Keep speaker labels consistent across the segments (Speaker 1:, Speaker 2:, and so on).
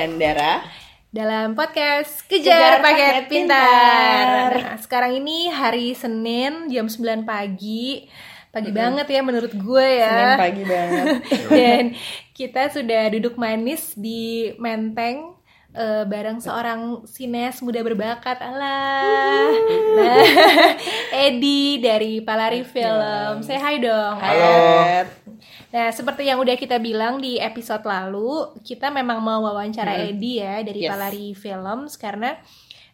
Speaker 1: dengan
Speaker 2: Dara
Speaker 1: dalam podcast Kejar, Kejar Paket, Paket Pintar. Pintar. Nah, sekarang ini hari Senin jam 9 pagi. Pagi -hmm. banget ya menurut gue ya.
Speaker 2: Senin pagi banget.
Speaker 1: Dan kita sudah duduk manis di Menteng uh, bareng seorang sines muda berbakat Allah nah, Edi dari Palari Film saya hai dong
Speaker 3: halo
Speaker 1: nah seperti yang udah kita bilang di episode lalu kita memang mau wawancara hmm. Edi ya dari yes. Palari Films karena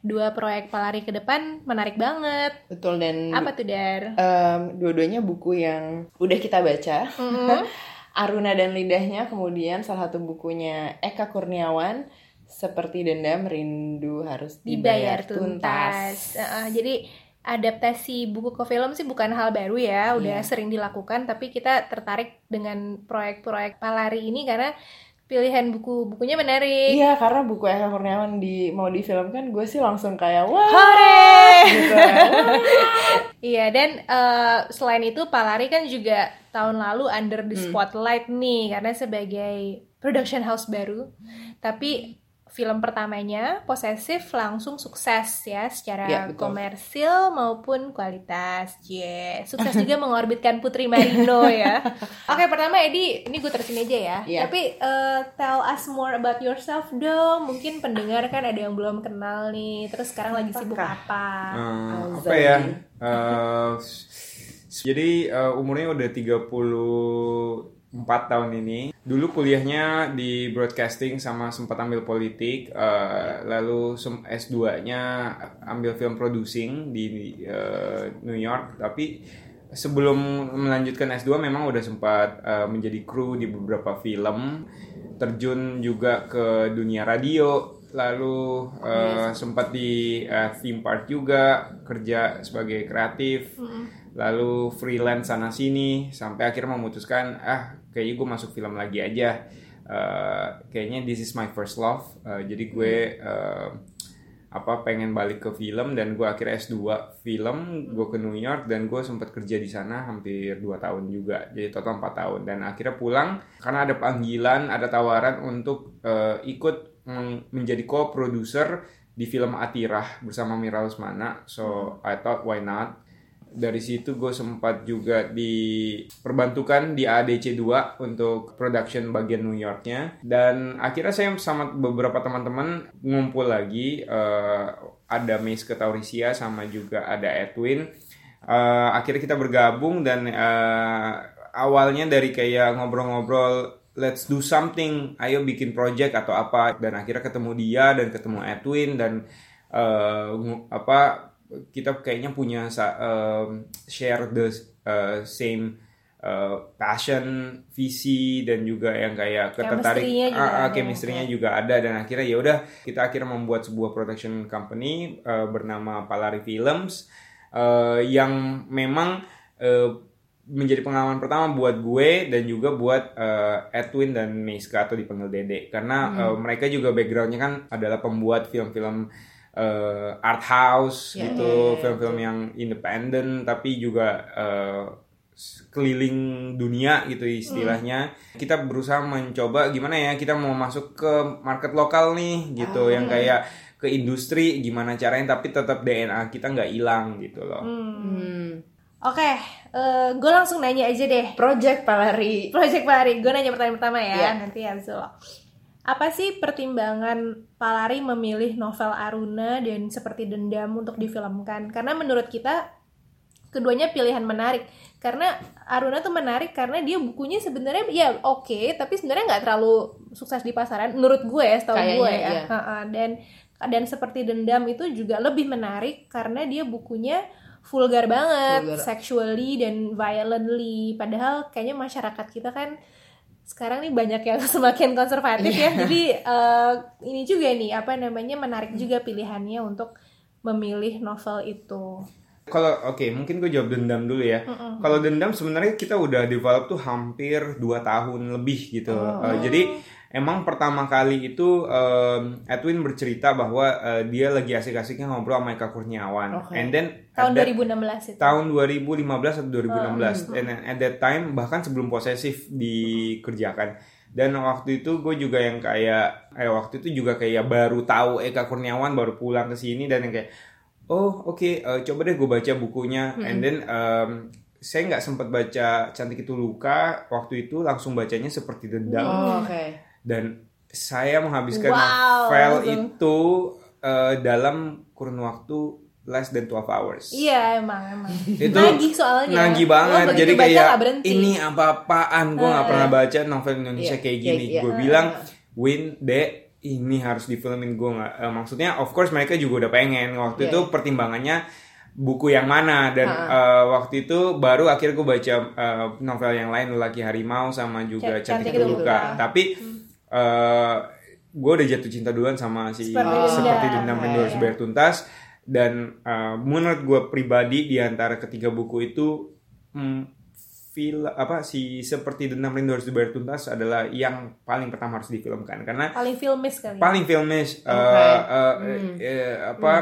Speaker 1: dua proyek Palari ke depan menarik banget.
Speaker 2: Betul dan
Speaker 1: apa tuh Dar?
Speaker 2: Um, dua-duanya buku yang udah kita baca. Mm -hmm. Aruna dan Lidahnya, kemudian salah satu bukunya Eka Kurniawan seperti dendam rindu harus dibayar, dibayar tuntas.
Speaker 1: tuntas. Uh, jadi adaptasi buku ke film sih bukan hal baru ya, udah yeah. sering dilakukan. Tapi kita tertarik dengan proyek-proyek Palari ini karena pilihan buku bukunya menarik.
Speaker 2: Iya, karena buku Eka Kurniawan di mau difilmkan, gue sih langsung kayak wah.
Speaker 1: Hore! Gitu. iya, dan uh, selain itu Palari kan juga tahun lalu under the hmm. spotlight hmm. nih karena sebagai production house baru. Tapi film pertamanya posesif langsung sukses ya secara ya, komersil maupun kualitas. Yeah. Sukses juga mengorbitkan Putri Marino ya. Oke, okay, pertama Edi, ini gue terusin aja ya. Yeah. Tapi uh, tell us more about yourself dong. Mungkin pendengar kan ada yang belum kenal nih. Terus sekarang lagi sibuk apa?
Speaker 3: Uh, apa ya? Uh, jadi uh, umurnya udah 30 empat tahun ini. Dulu kuliahnya di broadcasting sama sempat ambil politik, uh, lalu S2-nya ambil film producing di uh, New York. Tapi sebelum melanjutkan S2 memang udah sempat uh, menjadi kru di beberapa film, terjun juga ke dunia radio, lalu uh, sempat di uh, theme park juga, kerja sebagai kreatif. Mm -hmm lalu freelance sana sini sampai akhirnya memutuskan ah kayaknya gue masuk film lagi aja. Uh, kayaknya this is my first love. Uh, jadi gue uh, apa pengen balik ke film dan gue akhirnya S2 film gue ke New York dan gue sempat kerja di sana hampir 2 tahun juga. Jadi total 4 tahun. Dan akhirnya pulang karena ada panggilan ada tawaran untuk uh, ikut menjadi co-producer di film Atirah bersama Mira Usmana. So I thought why not dari situ gue sempat juga diperbantukan di ADC 2 untuk production bagian New Yorknya. Dan akhirnya saya sama beberapa teman-teman ngumpul lagi uh, ada Miss Ketaurisia sama juga ada Edwin. Uh, akhirnya kita bergabung dan uh, awalnya dari kayak ngobrol-ngobrol let's do something ayo bikin project atau apa. Dan akhirnya ketemu dia dan ketemu Edwin dan uh, apa kita kayaknya punya uh, share the uh, same uh, passion, visi dan juga yang kayak ketertarik
Speaker 1: uh,
Speaker 3: uh, chemistry-nya juga ada dan akhirnya ya udah kita akhirnya membuat sebuah production company uh, bernama Palari Films uh, yang memang uh, menjadi pengalaman pertama buat gue dan juga buat uh, Edwin dan Meiska atau dipanggil Dede karena hmm. uh, mereka juga backgroundnya kan adalah pembuat film-film uh, art house yeah, gitu, iya, iya, film-film yeah, yeah. yang independen tapi juga uh, keliling dunia gitu istilahnya. Mm. Kita berusaha mencoba gimana ya kita mau masuk ke market lokal nih gitu, oh. yang kayak ke industri gimana caranya tapi tetap DNA kita nggak hilang gitu loh.
Speaker 1: Hmm. Oke, okay, uh, eh, gue langsung nanya aja deh.
Speaker 2: Project Palari.
Speaker 1: Project Palari. Gue nanya pertanyaan pertama ya, yeah. nanti habis itu apa sih pertimbangan Palari memilih novel Aruna dan seperti dendam untuk difilmkan? Karena menurut kita keduanya pilihan menarik. Karena Aruna tuh menarik karena dia bukunya sebenarnya ya oke, okay, tapi sebenarnya nggak terlalu sukses di pasaran menurut gue ya, setahu gue ya. Iya. Dan dan seperti dendam itu juga lebih menarik karena dia bukunya vulgar banget, vulgar. sexually dan violently. Padahal kayaknya masyarakat kita kan sekarang nih banyak yang semakin konservatif ya. Iya. Jadi uh, ini juga nih apa namanya menarik juga pilihannya untuk memilih novel itu.
Speaker 3: Kalau oke, okay, mungkin gue jawab dendam dulu ya. Mm -mm. Kalau dendam sebenarnya kita udah develop tuh hampir 2 tahun lebih gitu. Oh. Uh, jadi emang pertama kali itu um, Edwin bercerita bahwa uh, dia lagi asik-asiknya ngobrol sama Eka Kurniawan.
Speaker 1: Okay. And then tahun that, 2016 itu.
Speaker 3: Tahun 2015 atau 2016. Oh. And at that time bahkan sebelum posesif dikerjakan. dan waktu itu gue juga yang kayak eh waktu itu juga kayak baru tahu Eka Kurniawan baru pulang ke sini dan yang kayak oh oke okay, uh, coba deh gue baca bukunya hmm. and then um, saya nggak sempat baca cantik itu luka waktu itu langsung bacanya seperti dendam
Speaker 2: oh, okay.
Speaker 3: Dan saya menghabiskan
Speaker 1: Wow,
Speaker 3: novel
Speaker 1: langsung.
Speaker 3: itu uh, dalam kurun waktu less than 12 hours.
Speaker 1: Iya emang emang.
Speaker 3: Itu
Speaker 1: nagih soalnya.
Speaker 3: Nagih banget. Jadi kayak ini apa-apaan? Gue nggak
Speaker 1: Eh.
Speaker 3: pernah baca novel Indonesia
Speaker 2: Iya,
Speaker 3: kayak
Speaker 2: kayak-
Speaker 3: gini.
Speaker 2: iya.
Speaker 3: Gue bilang, Win, Dek, ini harus difilmin gue nggak. eh, maksudnya, of course mereka juga udah pengen. Waktu
Speaker 2: Iya,
Speaker 3: itu
Speaker 2: iya.
Speaker 3: pertimbangannya buku yang mana dan eh, waktu itu baru akhirnya gue baca eh, novel yang lain Lelaki Harimau sama juga
Speaker 1: Cantik
Speaker 3: Cantik
Speaker 1: Itu
Speaker 3: Luka. Tapi eh gue udah jatuh cinta duluan sama si
Speaker 1: Seperti
Speaker 2: Dendam.
Speaker 3: seperti dendam rindu harus bayar tuntas dan uh, menurut gue pribadi di antara ketiga buku itu hmm, fil apa si seperti dendam rindu harus dibayar tuntas adalah yang paling pertama harus difilmkan karena
Speaker 1: paling filmis kali.
Speaker 3: paling filmish uh,
Speaker 2: Oke.
Speaker 3: uh,
Speaker 2: Hmm.
Speaker 3: eh, apa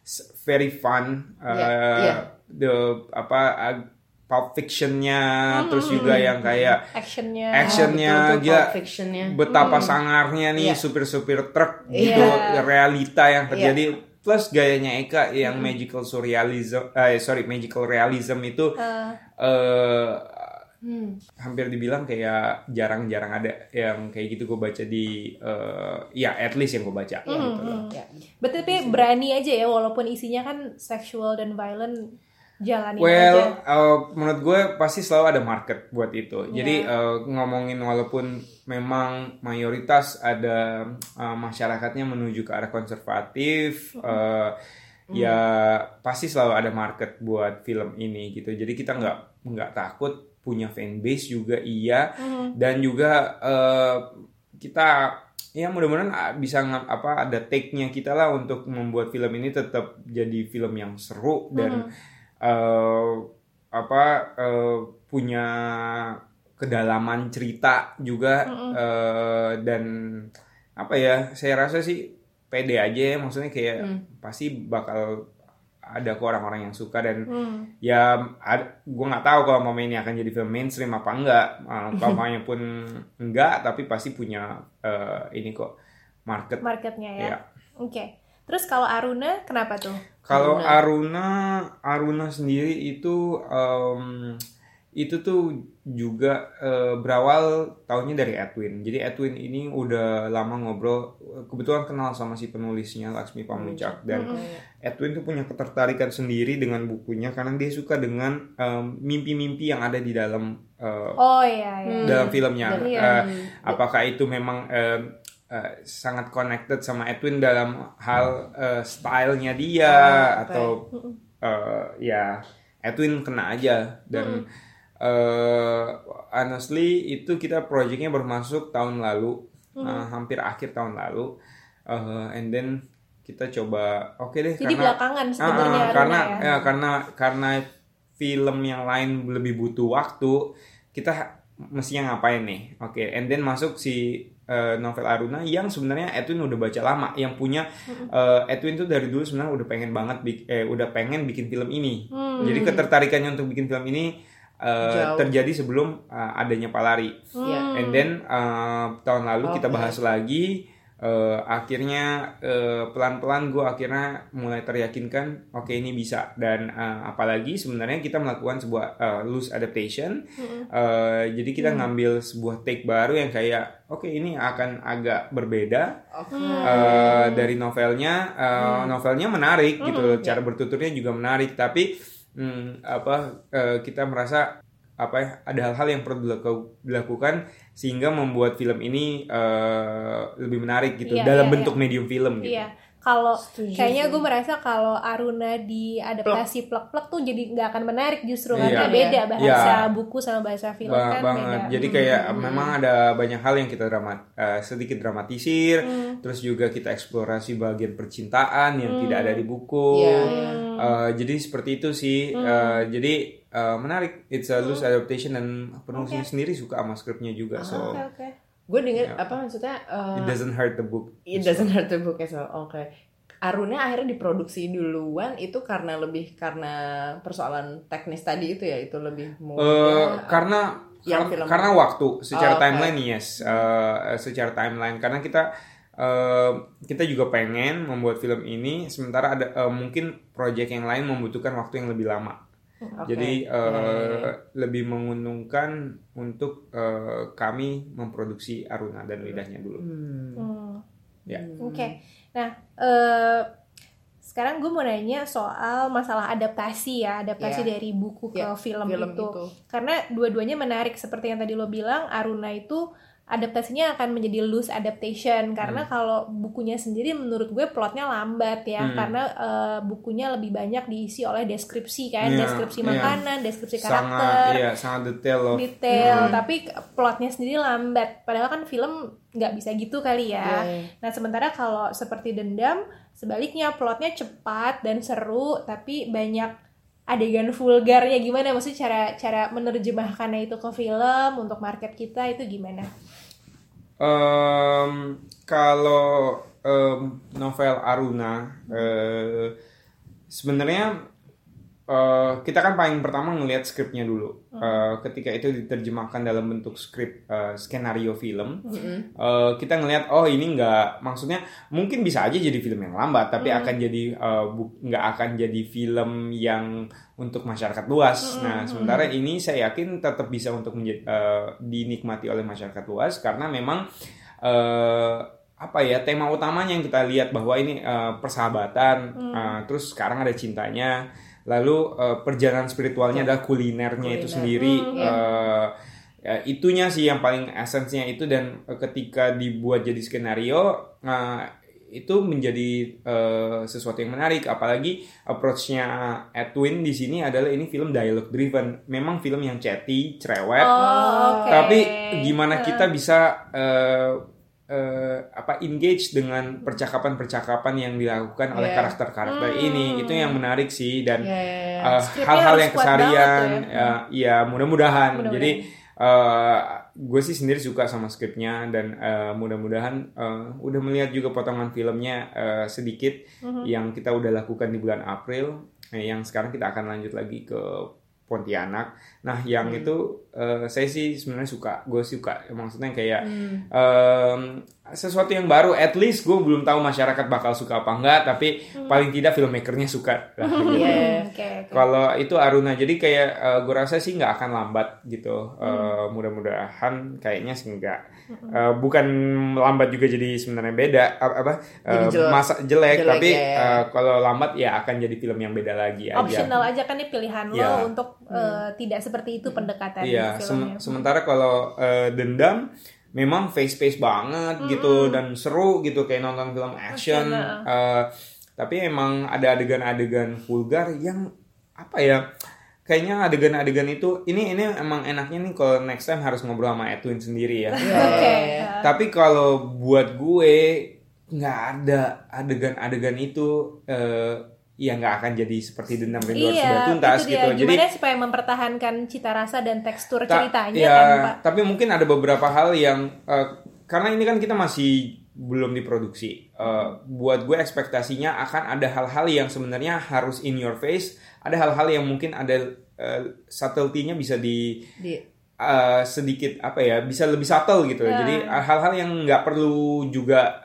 Speaker 3: s- very fun uh,
Speaker 2: Iya, iya.
Speaker 3: the apa uh, Pulp Fiction-nya
Speaker 1: Hmm.
Speaker 3: terus juga yang kayak
Speaker 1: actionnya.
Speaker 3: actionnya
Speaker 2: Ah, betul
Speaker 3: gila
Speaker 2: Fiction-nya.
Speaker 3: betapa sangarnya nih
Speaker 2: Iya.
Speaker 3: supir-supir truk
Speaker 2: Iya.
Speaker 3: gitu realita yang terjadi plus gayanya Eka yang magical surrealism eh sorry magical realism itu
Speaker 1: Eh,
Speaker 3: eh
Speaker 2: Hmm.
Speaker 3: hampir dibilang kayak jarang-jarang ada yang kayak gitu gue baca di eh, ya at least yang gue baca
Speaker 2: Iya,
Speaker 3: gitu loh.
Speaker 2: Ya.
Speaker 1: Berarti tapi berani aja ya walaupun isinya kan sexual dan violent jalanin aja.
Speaker 3: Well, uh, menurut gue pasti selalu ada market buat itu. Jadi uh, ngomongin walaupun memang mayoritas ada uh, masyarakatnya menuju ke arah konservatif, uh, ya pasti selalu ada market buat film ini gitu. Jadi kita nggak nggak takut punya fanbase juga iya dan juga uh, kita ya mudah-mudahan ah, bisa apa ada take-nya kita lah untuk membuat film ini tetap jadi film yang seru dan eh, apa eh, punya kedalaman cerita juga eh, dan apa ya saya rasa sih pede aja ya maksudnya kayak pasti bakal ada kok orang-orang yang suka dan
Speaker 1: Hmm.
Speaker 3: ya gue nggak tahu kalau mama ini akan jadi film mainstream apa enggak uh, mamanya pun enggak tapi pasti punya eh, ini kok market
Speaker 1: marketnya ya.
Speaker 3: Iya.
Speaker 1: Oke. Terus kalau Aruna kenapa tuh?
Speaker 3: Kalau Aruna, Aruna sendiri itu em, itu tuh juga eh, berawal tahunnya dari Edwin. Jadi Edwin ini udah lama ngobrol, kebetulan kenal sama si penulisnya Laksmi Pamuncak dan Edwin tuh punya ketertarikan sendiri dengan bukunya karena dia suka dengan em, mimpi-mimpi yang ada di dalam eh,
Speaker 1: Oh iya iya.
Speaker 3: dalam filmnya.
Speaker 1: Iya.
Speaker 3: Eh, apakah itu memang eh, eh, sangat connected sama Edwin dalam hal eh, stylenya dia
Speaker 2: Oh,
Speaker 3: atau eh, ya Edwin kena aja. Dan eh, honestly itu kita projectnya baru masuk tahun lalu. Eh, hampir akhir tahun lalu. Eh, and then kita coba oke deh
Speaker 1: Jadi
Speaker 3: karena
Speaker 1: belakangan
Speaker 3: Ah,
Speaker 1: sebenarnya Aruna
Speaker 3: karena
Speaker 1: ya.
Speaker 3: ya karena karena film yang lain lebih butuh waktu kita mestinya ngapain nih? Oke and then masuk si eh, novel Aruna yang sebenarnya Edwin udah baca lama yang punya eh, Edwin tuh dari dulu sebenarnya udah pengen banget eh, udah pengen bikin film ini
Speaker 1: Hmm.
Speaker 3: jadi ketertarikannya untuk bikin film ini eh,
Speaker 2: Jauh.
Speaker 3: terjadi sebelum eh, adanya Palari
Speaker 2: Iya.
Speaker 3: And then uh, tahun lalu kita
Speaker 2: Oke.
Speaker 3: bahas lagi, uh, akhirnya uh, pelan-pelan gue akhirnya mulai teryakinkan, oke ini bisa. Dan uh, apalagi sebenarnya kita melakukan sebuah uh, loose adaptation, Uh, jadi kita ngambil sebuah take baru yang kayak, oke ini akan agak berbeda
Speaker 2: Oke.
Speaker 3: uh, dari novelnya. Uh, Novelnya menarik gitu, loh. cara bertuturnya juga menarik, tapi hmm, apa uh, kita merasa apa ya ada hal-hal yang perlu dilaku- dilakukan sehingga membuat film ini uh, lebih menarik gitu
Speaker 1: Iya,
Speaker 3: dalam
Speaker 1: iya,
Speaker 3: bentuk medium film gitu.
Speaker 1: Iya. Kalau kayaknya gue merasa kalau Aruna diadaptasi plek-plek tuh jadi nggak akan menarik justru
Speaker 3: Iya.
Speaker 1: karena beda
Speaker 2: Iya.
Speaker 1: bahasa
Speaker 3: Iya.
Speaker 1: buku sama bahasa film
Speaker 3: Ba-
Speaker 1: kan
Speaker 3: banget.
Speaker 1: beda.
Speaker 3: Jadi kayak memang ada banyak hal yang kita dramat eh, sedikit dramatisir,
Speaker 1: Hmm.
Speaker 3: terus juga kita eksplorasi bagian percintaan yang tidak ada di buku.
Speaker 2: Iya,
Speaker 1: Hmm.
Speaker 3: Eh, jadi seperti itu sih. Eh, jadi eh, menarik. It's a loose adaptation dan penulisnya sendiri suka sama skripnya juga. So
Speaker 1: Oke oke.
Speaker 2: Gue denger apa maksudnya? uh,
Speaker 3: it doesn't hurt the book.
Speaker 2: It doesn't hurt the book as well. Oke. Aruna akhirnya diproduksi duluan itu karena lebih karena persoalan teknis tadi itu ya itu lebih
Speaker 3: Eh,
Speaker 2: mudah.
Speaker 3: karena
Speaker 2: yang
Speaker 3: Kar-
Speaker 2: film
Speaker 3: karena waktu secara
Speaker 2: Oh, oke.
Speaker 3: timeline yes Eh, secara timeline karena kita eh, kita juga pengen membuat film ini sementara ada eh, mungkin proyek yang lain membutuhkan waktu yang lebih lama
Speaker 2: Oke.
Speaker 3: jadi
Speaker 2: Ya, ya,
Speaker 3: eh,
Speaker 2: ya.
Speaker 3: lebih menguntungkan untuk eh, kami memproduksi Aruna dan lidahnya dulu
Speaker 2: Hmm.
Speaker 1: Hmm.
Speaker 3: Ya.
Speaker 1: Oke. Nah, eh, sekarang gue mau nanya soal masalah adaptasi ya, adaptasi
Speaker 2: Ya.
Speaker 1: dari buku ke
Speaker 2: Ya,
Speaker 1: film,
Speaker 2: film
Speaker 1: itu.
Speaker 2: itu.
Speaker 1: Karena dua-duanya menarik seperti yang tadi lo bilang, Aruna itu adaptasinya akan menjadi loose adaptation karena kalau bukunya sendiri menurut gue plotnya lambat ya
Speaker 3: Hmm.
Speaker 1: karena eh, bukunya lebih banyak diisi oleh deskripsi kan
Speaker 3: Iya,
Speaker 1: deskripsi
Speaker 3: iya.
Speaker 1: makanan deskripsi
Speaker 3: sangat
Speaker 1: karakter
Speaker 3: iya sangat detail loh
Speaker 1: detail
Speaker 3: Hmm.
Speaker 1: tapi plotnya sendiri lambat padahal kan film nggak bisa gitu kali ya
Speaker 2: Iya.
Speaker 1: nah sementara kalau seperti dendam sebaliknya plotnya cepat dan seru tapi banyak adegan vulgarnya gimana? Maksudnya cara cara menerjemahkannya itu ke film untuk market kita itu gimana?
Speaker 3: Em, kalau em, novel Aruna eh, sebenarnya eh, kita kan paling pertama ngelihat skripnya dulu. Eh, ketika itu diterjemahkan dalam bentuk skrip eh, skenario film, eh, kita ngelihat oh ini nggak maksudnya mungkin bisa aja jadi film yang lambat, tapi akan jadi nggak akan jadi film yang untuk masyarakat luas. Nah, sementara ini saya yakin tetap bisa untuk menjadi, eh, dinikmati oleh masyarakat luas karena memang eh, apa ya tema utamanya yang kita lihat bahwa ini eh, persahabatan, eh, terus sekarang ada cintanya, lalu eh, perjalanan spiritualnya adalah kulinernya itu
Speaker 2: Kuliner.
Speaker 3: sendiri. eh, ya, itunya sih yang paling esensinya itu. Dan eh, ketika dibuat jadi skenario eh, itu menjadi eh, sesuatu yang menarik. Apalagi approach-nya Edwin di sini adalah ini film dialogue driven. Memang film yang chatty cerewet.
Speaker 1: Oh, oke.
Speaker 3: tapi gimana kita bisa eh, eh, apa engage dengan percakapan-percakapan yang dilakukan oleh
Speaker 2: Yeah.
Speaker 3: karakter-karakter ini itu yang menarik sih dan
Speaker 2: Ya, ya, ya.
Speaker 3: eh,
Speaker 1: Skripnya
Speaker 3: hal-hal yang
Speaker 1: tuh ya.
Speaker 3: ya, ya mudah-mudahan
Speaker 1: Mudah-mudahan.
Speaker 3: jadi eh, gue sih sendiri suka sama skripnya dan eh, mudah-mudahan eh, udah melihat juga potongan filmnya eh, sedikit
Speaker 1: Mhm.
Speaker 3: yang kita udah lakukan di bulan April eh, yang sekarang kita akan lanjut lagi ke Pontianak. Nah, yang
Speaker 1: Hmm.
Speaker 3: itu eh, saya sih sebenarnya suka, gue suka. Maksudnya kayak
Speaker 2: Hmm.
Speaker 3: em, sesuatu yang baru. At least gue belum tahu masyarakat bakal suka apa enggak, tapi
Speaker 1: Hmm.
Speaker 3: paling tidak filmmakernya suka. Lah, gitu.
Speaker 2: Iya.
Speaker 1: Oke, oke.
Speaker 3: Kalau itu Aruna, jadi kayak gue rasa sih nggak akan lambat gitu. Eh,
Speaker 1: Hmm.
Speaker 3: Mudah-mudahan kayaknya sih enggak. Eh, bukan lambat juga jadi sebenarnya beda apa, eh,
Speaker 2: Jadi jelek.
Speaker 3: masa jelek,
Speaker 2: Jelek,
Speaker 3: tapi
Speaker 2: ya.
Speaker 3: eh, kalau lambat ya akan jadi film yang beda lagi aja.
Speaker 1: optional aja kan ini pilihan
Speaker 3: Iya.
Speaker 1: lo untuk eh, tidak seperti itu pendekatan
Speaker 3: Iya,
Speaker 1: filmnya.
Speaker 3: sem- sementara kalau eh, dendam memang face face banget gitu dan seru gitu kayak nonton film
Speaker 1: action.
Speaker 3: Eh, tapi emang ada adegan-adegan vulgar yang apa ya? Kayaknya adegan-adegan itu ini ini emang enaknya nih kalau next time harus ngobrol sama Edwin sendiri ya.
Speaker 1: Oke.
Speaker 2: iya, iya.
Speaker 3: Tapi kalau buat gue nggak ada adegan-adegan itu eh, ya nggak akan jadi seperti dendam rindu harus sudah
Speaker 1: Iya,
Speaker 3: tuntas
Speaker 1: itu dia.
Speaker 3: gitu. Jadi
Speaker 1: Gimana supaya mempertahankan cita rasa dan tekstur
Speaker 3: Ta-
Speaker 1: ceritanya
Speaker 3: ya,
Speaker 1: tanpa
Speaker 3: tapi mungkin ada beberapa hal yang eh, karena ini kan kita masih belum diproduksi. Eh, buat gue ekspektasinya akan ada hal-hal yang sebenarnya harus in your face, ada hal-hal yang mungkin ada eh, subtlety-nya bisa di
Speaker 2: Di,
Speaker 3: eh, sedikit apa ya, bisa lebih subtle gitu.
Speaker 1: Ya.
Speaker 3: Jadi hal-hal yang nggak perlu juga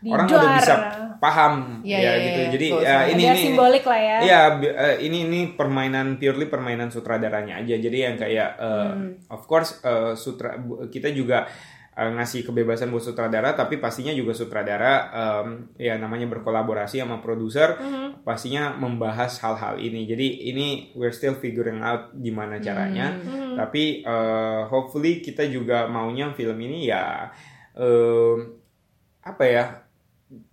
Speaker 3: eh, orang
Speaker 1: Didar.
Speaker 3: udah bisa paham
Speaker 2: Iya,
Speaker 3: ya
Speaker 2: iya,
Speaker 3: gitu.
Speaker 2: iya.
Speaker 3: Jadi
Speaker 2: Nggak
Speaker 3: ya,
Speaker 2: usah.
Speaker 3: ini
Speaker 1: biar
Speaker 3: ini
Speaker 1: simbolik lah ya.
Speaker 3: Iya, eh, ini ini permainan purely permainan sutradaranya aja. Jadi yang kayak eh, of course eh, sutra kita juga ngasih kebebasan buat sutradara, tapi pastinya juga sutradara em, ya namanya berkolaborasi sama produser, pastinya membahas hal-hal ini. Jadi ini we're still figuring out gimana caranya. Tapi eh, hopefully kita juga maunya film ini ya em, apa ya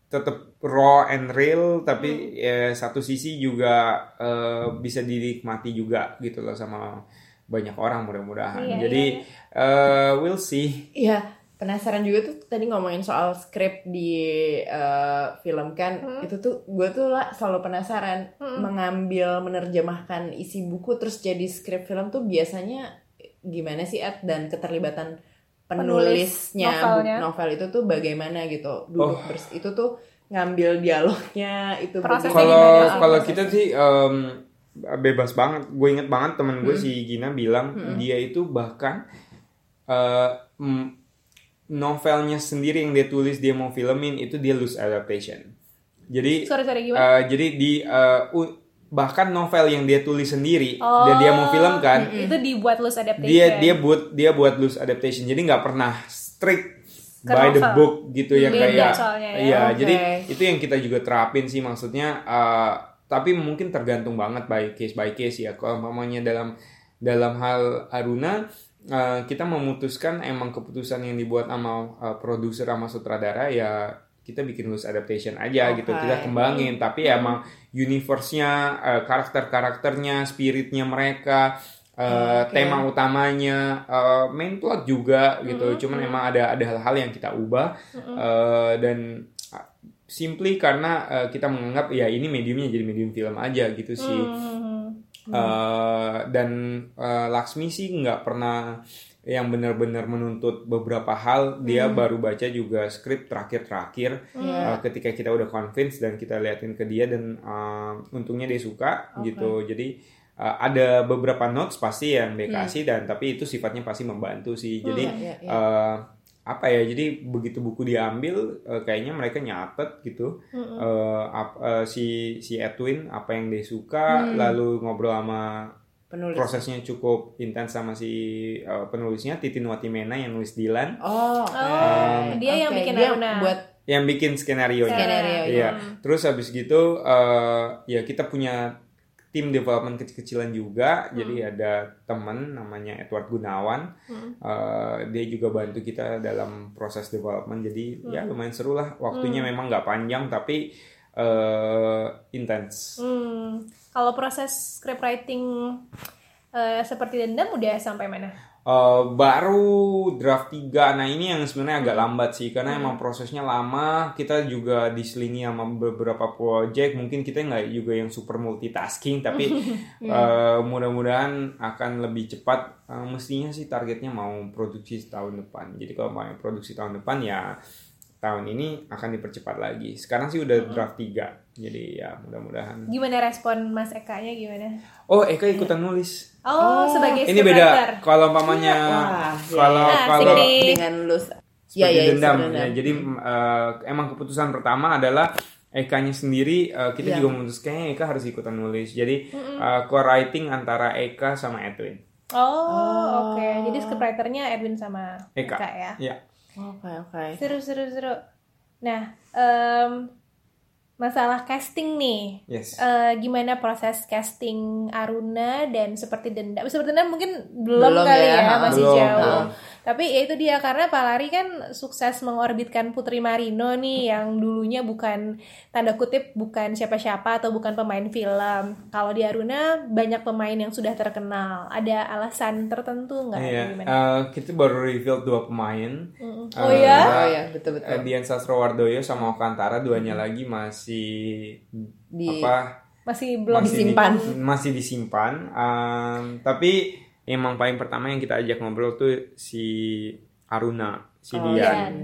Speaker 3: tetap raw and real tapi ya, satu sisi juga eh, bisa dinikmati juga gitu loh sama banyak orang mudah-mudahan.
Speaker 1: Iya,
Speaker 3: Jadi eh, we'll see.
Speaker 2: Iya, penasaran juga tuh tadi ngomongin soal skrip di eh, film kan itu tuh gue tuh lah selalu penasaran mengambil menerjemahkan isi buku terus jadi skrip film tuh biasanya gimana sih Ed dan keterlibatan penulisnya
Speaker 1: novelnya.
Speaker 2: novel itu tuh bagaimana gitu duduk
Speaker 3: Oh.
Speaker 2: bers- itu tuh ngambil dialognya itu?
Speaker 3: Kalau kalau kita sih em, bebas banget. Gue inget banget temen gue si Gina bilang dia itu bahkan eh, mm, novelnya sendiri yang dia tulis dia mau filmin itu dia loose adaptation. Jadi
Speaker 1: Sorry sorry gimana?
Speaker 3: eh, jadi di eh, u- bahkan novel yang dia tulis sendiri
Speaker 1: Oh.
Speaker 3: dan dia mau filmkan
Speaker 1: itu dibuat loose adaptation.
Speaker 3: dia dia buat dia buat loose adaptation jadi nggak pernah strict
Speaker 1: Ke
Speaker 3: by the
Speaker 1: novel.
Speaker 3: book gitu yang kayak
Speaker 1: soalnya ya.
Speaker 3: iya
Speaker 2: Oke.
Speaker 3: jadi itu yang kita juga terapin sih maksudnya eh, tapi mungkin tergantung banget by case by case ya kalau mamanya dalam dalam hal Aruna eh, kita memutuskan emang keputusan yang dibuat sama eh, produser sama sutradara ya kita bikin loose adaptation aja gitu
Speaker 2: Oke.
Speaker 3: kita kembangin tapi
Speaker 1: Hmm.
Speaker 3: emang universe-nya eh, karakter-karakternya spiritnya mereka eh,
Speaker 2: Oke.
Speaker 3: tema utamanya eh, main plot juga gitu cuman emang ada ada hal-hal yang kita ubah eh, dan uh, simply karena eh, kita menganggap ya ini mediumnya jadi medium film aja gitu sih
Speaker 1: Hmm.
Speaker 3: Eh, dan eh, Laksmi sih nggak pernah yang benar-benar menuntut beberapa hal dia baru baca juga skrip terakhir-terakhir
Speaker 2: Iya.
Speaker 3: Eh, ketika kita udah convince dan kita liatin ke dia dan eh, untungnya dia suka
Speaker 2: Oke.
Speaker 3: gitu. Jadi eh, ada beberapa notes pasti yang dia kasih dan tapi itu sifatnya pasti membantu sih. Jadi
Speaker 2: Iya, iya, iya.
Speaker 3: eh, apa ya jadi begitu buku diambil eh, kayaknya mereka nyatet gitu. Eh, ap- eh, si si Edwin apa yang dia suka lalu ngobrol sama
Speaker 2: Penulis.
Speaker 3: prosesnya cukup intens sama si eh, penulisnya Titin Watimena yang nulis Dilan
Speaker 2: Oh.
Speaker 1: Oh, dia yang
Speaker 2: Oke,
Speaker 1: bikin
Speaker 2: dia
Speaker 1: Aruna.
Speaker 2: buat
Speaker 3: yang bikin skenario
Speaker 2: Skenario,
Speaker 3: Iya. Terus habis gitu eh, ya kita punya tim development kecil-kecilan juga. Jadi ada teman namanya Edward Gunawan. Eh, dia juga bantu kita dalam proses development. Jadi ya lumayan seru lah. Waktunya memang nggak panjang tapi eh, intens.
Speaker 1: Hmm. Kalau proses script writing eh, seperti dendam udah sampai mana?
Speaker 3: Eh, baru draft 3 nah ini yang sebenarnya agak lambat sih karena emang prosesnya lama. Kita juga diselingi sama beberapa project. Mungkin kita nggak juga yang super multitasking tapi eh, mudah-mudahan akan lebih cepat. Eh, mestinya sih targetnya mau produksi tahun depan. Jadi kalau mau produksi tahun depan ya tahun ini akan dipercepat lagi sekarang sih udah draft 3 jadi ya mudah-mudahan
Speaker 1: Gimana respon Mas Eka-nya gimana?
Speaker 3: oh Eka ikutan nulis
Speaker 1: Oh, sebagai
Speaker 3: ini beda kalau pamannya
Speaker 2: Wah, ya,
Speaker 3: kalau
Speaker 1: ya.
Speaker 3: kalau
Speaker 1: Asik nih.
Speaker 2: dengan lulus. Ya, ya,
Speaker 3: dendam. Ya, jadi eh, emang keputusan pertama adalah Eka-nya sendiri eh, kita
Speaker 2: Iya.
Speaker 3: juga memutuskan kayaknya Eka harus ikutan nulis. Jadi eh, co-writing antara Eka sama Edwin.
Speaker 1: Oh, oke. Jadi scriptwriternya Edwin sama
Speaker 3: Eka.
Speaker 1: Eka ya.
Speaker 3: Ya.
Speaker 2: Oke, oke.
Speaker 1: Seru, seru, seru. Nah, em, masalah casting nih.
Speaker 3: Yes.
Speaker 1: Eh, gimana proses casting Aruna dan seperti dendam? Seperti dendam mungkin belum,
Speaker 2: Belum
Speaker 1: kali
Speaker 2: ya,
Speaker 1: ya, masih
Speaker 3: belum,
Speaker 1: jauh.
Speaker 3: belum.
Speaker 1: Tapi ya itu dia karena Pak Lari kan sukses mengorbitkan Putri Marino nih yang dulunya bukan tanda kutip bukan siapa-siapa atau bukan pemain film. Kalau di Aruna banyak pemain yang sudah terkenal. Ada alasan tertentu nggak?
Speaker 3: Iya.
Speaker 1: Gimana?
Speaker 3: Eh, kita baru reveal dua pemain. Eh,
Speaker 1: Oh ya?
Speaker 2: Oh ya, betul betul.
Speaker 3: eh, Dian Sastrowardoyo sama Okantara duanya lagi masih
Speaker 2: Di
Speaker 3: apa?
Speaker 1: Masih belum
Speaker 3: masih
Speaker 2: disimpan.
Speaker 3: di- masih disimpan. Um, tapi emang paling pertama yang kita ajak ngobrol tuh si Aruna, si
Speaker 2: Oh,
Speaker 3: Dian.
Speaker 1: Dian.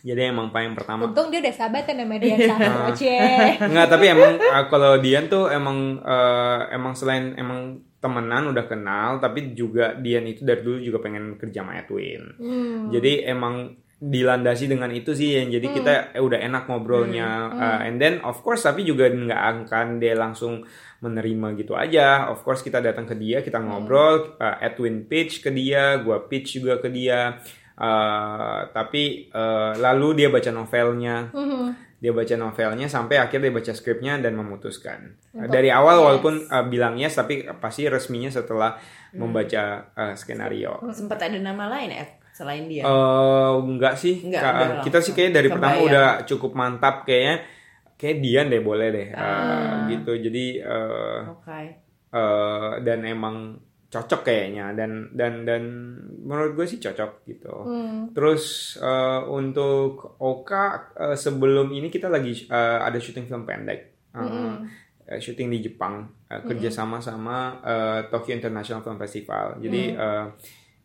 Speaker 3: Jadi emang paling pertama.
Speaker 1: Untung dia udah sahabat kan sama dia
Speaker 3: Iya.
Speaker 1: sama Cie.
Speaker 3: Enggak, tapi emang uh, kalau Dian tuh emang uh, emang selain emang temenan udah kenal, tapi juga Dian itu dari dulu juga pengen kerja sama Edwin.
Speaker 1: Hmm.
Speaker 3: Jadi emang dilandasi dengan itu sih yang jadi kita eh, udah enak ngobrolnya. Uh, and then of course tapi juga nggak akan dia langsung menerima gitu aja. Of course kita datang ke dia kita ngobrol uh, Edwin pitch ke dia gua pitch juga ke dia. Uh, tapi uh, lalu dia baca novelnya.
Speaker 1: Mhm.
Speaker 3: Dia baca novelnya sampai akhirnya dia baca skripnya dan memutuskan dari awal walaupun uh, bilang yes tapi pasti resminya setelah membaca uh, skenario
Speaker 2: sempat ada nama lain Ed selain dia.
Speaker 3: Eh, enggak sih.
Speaker 2: Enggak,
Speaker 3: Ka-
Speaker 2: udah
Speaker 3: kita sih kayak dari pertama
Speaker 2: Kebayang.
Speaker 3: udah cukup mantap kayaknya. Kayak Dian deh boleh deh eh,
Speaker 2: Ah.
Speaker 3: gitu. Jadi eh,
Speaker 2: Oke.
Speaker 3: eh, dan emang cocok kayaknya dan dan dan menurut gue sih cocok gitu.
Speaker 1: Hmm.
Speaker 3: Terus eh, untuk Oka eh, sebelum ini kita lagi eh, ada syuting film pendek. Eh, eh, syuting di Jepang eh, kerjasama sama eh, Tokyo International Film Festival. Jadi eh,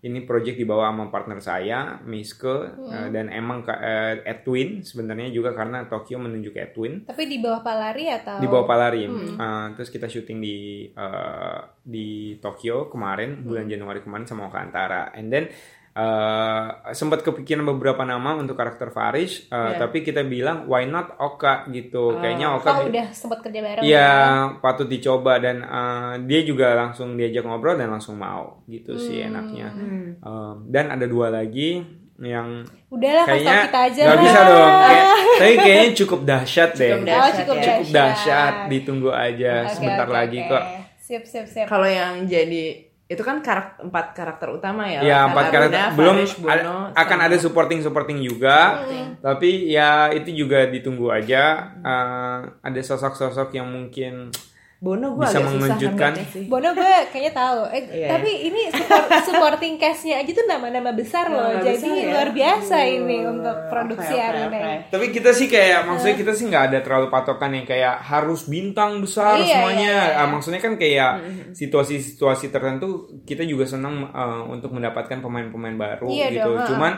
Speaker 3: ini project dibawa sama partner saya Miske uh, dan emang uh, Edwin sebenarnya juga karena Tokyo menunjuk Edwin.
Speaker 1: Tapi di bawah Palari atau?
Speaker 3: di bawah Palari. Uh, terus kita syuting di uh, di Tokyo kemarin bulan Januari kemarin sama Oka Antara. And then uh, sempat kepikiran beberapa nama untuk karakter Faris uh,
Speaker 2: Yeah.
Speaker 3: tapi kita bilang why not Oka gitu kayaknya Oka
Speaker 1: Oh udah sempat kerja bareng.
Speaker 3: Iya,
Speaker 1: ya?
Speaker 3: patut dicoba dan uh, dia juga langsung diajak ngobrol dan langsung mau gitu sih enaknya. Um, dan ada dua lagi yang
Speaker 1: Udahlah
Speaker 3: kayaknya
Speaker 1: kita aja
Speaker 3: nggak
Speaker 1: lah.
Speaker 3: bisa dong. Kayak- tapi kayaknya cukup dahsyat deh.
Speaker 2: Cukup
Speaker 1: Oh,
Speaker 2: dahsyat
Speaker 1: cukup
Speaker 2: ya.
Speaker 1: dahsyat.
Speaker 3: Cukup dahsyat, ditunggu aja
Speaker 1: Oke,
Speaker 3: sebentar
Speaker 1: oke,
Speaker 3: lagi
Speaker 1: oke.
Speaker 3: kok.
Speaker 1: Sip sip sip.
Speaker 2: Kalau yang jadi itu kan karakter empat karakter utama ya.
Speaker 3: Ya empat karakter belum
Speaker 2: Farish, Bono,
Speaker 3: ada- akan ada supporting supporting juga, tapi ya itu juga ditunggu aja. Uh, ada sosok-sosok yang mungkin
Speaker 2: Bono gue
Speaker 3: bisa
Speaker 2: agak susah
Speaker 3: mengejutkan.
Speaker 2: sih.
Speaker 1: Bono gue kayaknya tahu. Eh,
Speaker 2: Iya.
Speaker 1: Tapi ini support, supporting cast-nya aja tuh nama-nama besar loh.
Speaker 2: Nama
Speaker 1: Jadi
Speaker 2: besar ya.
Speaker 1: luar biasa
Speaker 2: Uh,
Speaker 1: ini untuk produksi
Speaker 2: oke,
Speaker 1: Aruna.
Speaker 2: oke.
Speaker 3: Tapi kita sih kayak maksudnya kita sih nggak ada terlalu patokan yang kayak harus bintang besar
Speaker 1: Iya,
Speaker 3: semuanya.
Speaker 1: iya, iya.
Speaker 3: Ah, maksudnya kan kayak situasi-situasi tertentu kita juga senang eh, untuk mendapatkan pemain-pemain baru
Speaker 1: Iya
Speaker 3: gitu.
Speaker 1: dong.
Speaker 3: Cuman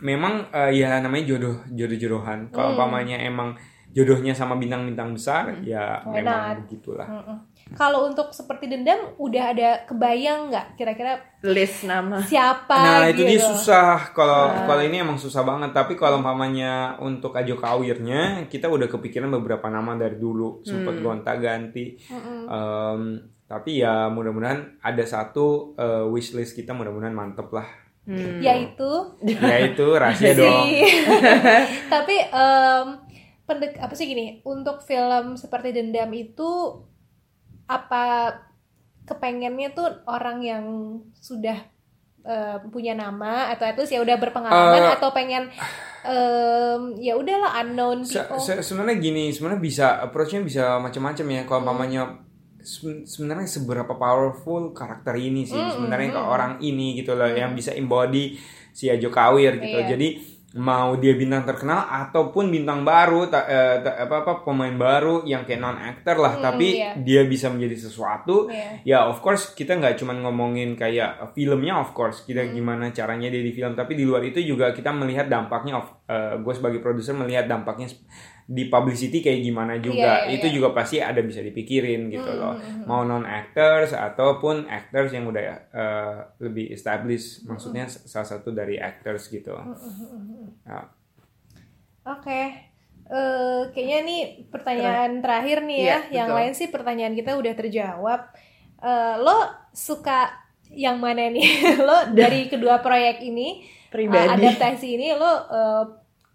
Speaker 3: memang eh, ya namanya jodoh jodoh-jodohan. Kalau
Speaker 1: Hmm.
Speaker 3: umpamanya emang jodohnya sama bintang-bintang besar ya
Speaker 1: Why
Speaker 3: memang
Speaker 1: not?
Speaker 3: begitulah.
Speaker 1: Mm-mm. Kalau untuk seperti dendam udah ada kebayang nggak kira-kira
Speaker 2: List nama.
Speaker 1: siapa
Speaker 3: Nah itu
Speaker 1: gitu?
Speaker 3: dia susah kalau kalau ini emang susah banget tapi kalau umpamanya untuk ajo kawirnya kita udah kepikiran beberapa nama dari dulu sempat gonta ganti Em, tapi ya mudah-mudahan ada satu eh, wishlist kita mudah-mudahan mantep lah
Speaker 2: Hmm.
Speaker 1: Yaitu
Speaker 3: ya itu rahasia dong
Speaker 1: tapi em, pendek apa sih gini untuk film seperti dendam itu apa kepengennya tuh orang yang sudah eh, punya nama atau itu ya udah berpengalaman
Speaker 3: Eh,
Speaker 1: atau pengen em, ya udahlah unknown
Speaker 3: Se-
Speaker 1: people.
Speaker 3: se- sebenarnya gini sebenarnya bisa approachnya bisa macam-macam ya kalau umpamanya se- sebenarnya seberapa powerful karakter ini sih sebenarnya ke orang ini gitu loh yang bisa embody si Ajo Kawir gitu
Speaker 1: Iya.
Speaker 3: jadi mau dia bintang terkenal ataupun bintang baru ta- eh, ta- apa apa pemain baru yang kayak non actor lah tapi
Speaker 1: iya.
Speaker 3: dia bisa menjadi sesuatu
Speaker 1: Iya.
Speaker 3: ya of course kita nggak cuma ngomongin kayak filmnya of course kita gimana caranya dia di film tapi di luar itu juga kita melihat dampaknya of gue sebagai produser melihat dampaknya di publicity kayak gimana juga
Speaker 1: Iya, iya,
Speaker 3: itu
Speaker 1: iya.
Speaker 3: juga pasti ada bisa dipikirin gitu loh mau non actors ataupun actors yang udah eh, lebih established maksudnya salah satu dari actors gitu Ya.
Speaker 1: Oke. Eh, kayaknya nih pertanyaan terakhir nih ya.
Speaker 2: Iya,
Speaker 1: yang
Speaker 2: betul.
Speaker 1: lain sih pertanyaan kita udah terjawab. Eh, lo suka yang mana nih? lo dari kedua proyek ini,
Speaker 2: Pribadi.
Speaker 1: eh, adaptasi ini lo eh,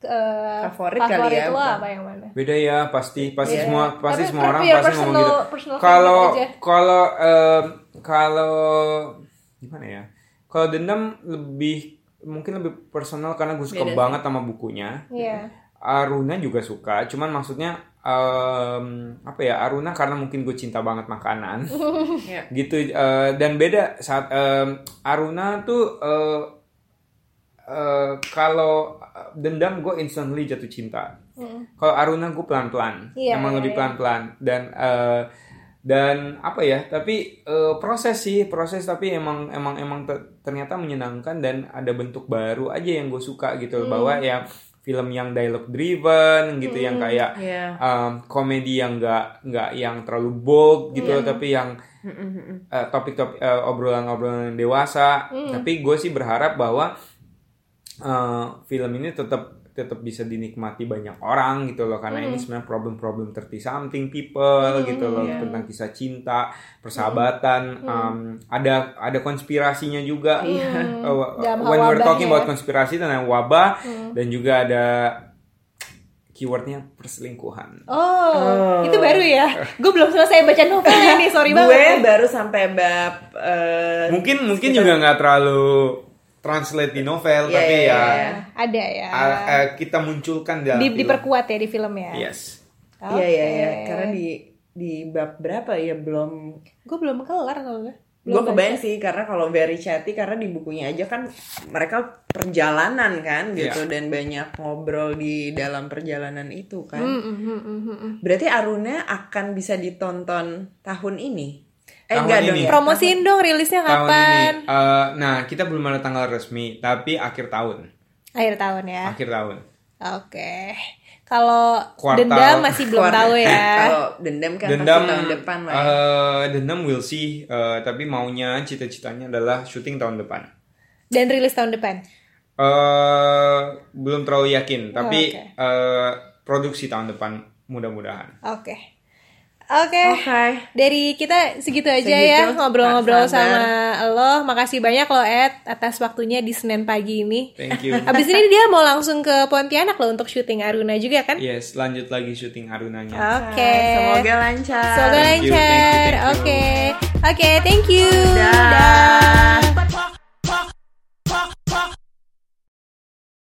Speaker 1: eh,
Speaker 2: Favorit kali ya,
Speaker 1: lo apa yang mana?
Speaker 3: beda ya pasti pasti
Speaker 2: Iya.
Speaker 3: semua pasti
Speaker 1: Tapi
Speaker 3: semua orang
Speaker 1: your
Speaker 3: pasti ngomong
Speaker 1: personal-
Speaker 3: gitu
Speaker 1: personal
Speaker 3: kalau kalau kalau gimana ya kalau dendam lebih mungkin lebih personal karena gue suka
Speaker 2: Beda sih.
Speaker 3: banget sama bukunya
Speaker 1: Iya.
Speaker 3: Aruna juga suka cuman maksudnya em, apa ya Aruna karena mungkin gue cinta banget makanan
Speaker 2: Iya.
Speaker 3: gitu eh, dan beda saat em, Aruna tuh eh, eh, kalau dendam gue instantly jatuh cinta. Kalau Aruna gue pelan-pelan,
Speaker 1: Iya,
Speaker 3: emang
Speaker 1: iya,
Speaker 3: lebih
Speaker 1: iya.
Speaker 3: pelan-pelan. Dan eh, dan apa ya? Tapi eh, proses sih, proses tapi emang emang emang te- ternyata menyenangkan dan ada bentuk baru aja yang gue suka gitu. Loh, bahwa ya film yang dialogue driven gitu yang kayak
Speaker 2: Iya.
Speaker 3: em, komedi yang nggak nggak yang terlalu bold gitu loh, tapi yang eh, topik-topik eh, obrolan-obrolan dewasa. Tapi gue sih berharap bahwa eh, film ini tetap tetap bisa dinikmati banyak orang gitu loh karena ini sebenarnya problem-problem 30 something people gitu loh
Speaker 2: iya.
Speaker 3: tentang kisah cinta persahabatan em, ada ada konspirasinya juga
Speaker 1: Hmm.
Speaker 3: Uh,
Speaker 1: Dalam
Speaker 3: when we're talking about konspirasi tentang wabah dan juga ada keywordnya perselingkuhan
Speaker 1: Oh, itu baru ya. Gue belum selesai baca novelnya nih, sorry
Speaker 2: gue
Speaker 1: banget.
Speaker 2: baru sampai bab eh,
Speaker 3: mungkin mungkin juga nggak terlalu translate di novel
Speaker 2: Iya,
Speaker 3: tapi
Speaker 2: iya,
Speaker 3: ya
Speaker 2: iya.
Speaker 1: Ada ya.
Speaker 3: uh, uh, kita munculkan dalam
Speaker 1: Di,
Speaker 3: film.
Speaker 1: diperkuat ya di film ya.
Speaker 3: yes
Speaker 2: Iya iya iya karena di di bab berapa ya belum
Speaker 1: Gue belum kelar soalnya.
Speaker 2: gue kebayang sih karena kalau very chatty karena di bukunya aja kan mereka perjalanan kan gitu dan banyak ngobrol di dalam perjalanan itu kan
Speaker 1: Hmm, hmm, hmm, hmm.
Speaker 2: berarti Aruna akan bisa ditonton tahun ini Eh,
Speaker 3: tahun
Speaker 2: enggak
Speaker 3: ini.
Speaker 2: dong ya.
Speaker 1: Promosiin dong rilisnya
Speaker 3: tahun
Speaker 1: kapan?
Speaker 3: ini. Eh, nah, kita belum ada tanggal resmi, tapi akhir tahun.
Speaker 1: Akhir tahun ya.
Speaker 3: Akhir tahun.
Speaker 1: Oke. Kalau
Speaker 3: Kuartal.
Speaker 1: dendam masih belum
Speaker 2: Keluar-
Speaker 1: tahu ya.
Speaker 2: Kalau dendam kan
Speaker 3: Dendam
Speaker 2: pasti tahun depan lah. ya.
Speaker 3: eh, dendam will see, eh, tapi maunya cita-citanya adalah syuting tahun depan.
Speaker 1: Dan rilis tahun depan.
Speaker 3: eh belum terlalu yakin, tapi
Speaker 1: oke.
Speaker 3: eh, produksi tahun depan mudah-mudahan.
Speaker 1: Oke. Oke.
Speaker 2: Oke.
Speaker 1: Dari kita segitu aja
Speaker 2: Segitu,
Speaker 1: ya ngobrol-ngobrol sama lo. Makasih banyak lo Ed atas waktunya di Senin pagi ini.
Speaker 3: Thank you.
Speaker 1: Abis ini dia mau langsung ke Pontianak lo untuk syuting Aruna juga kan?
Speaker 3: yes, lanjut lagi syuting Arunanya.
Speaker 1: Oke.
Speaker 2: Semoga lancar.
Speaker 1: Semoga lancar. Oke. Oke, thank you.
Speaker 2: Dah.
Speaker 1: Dah.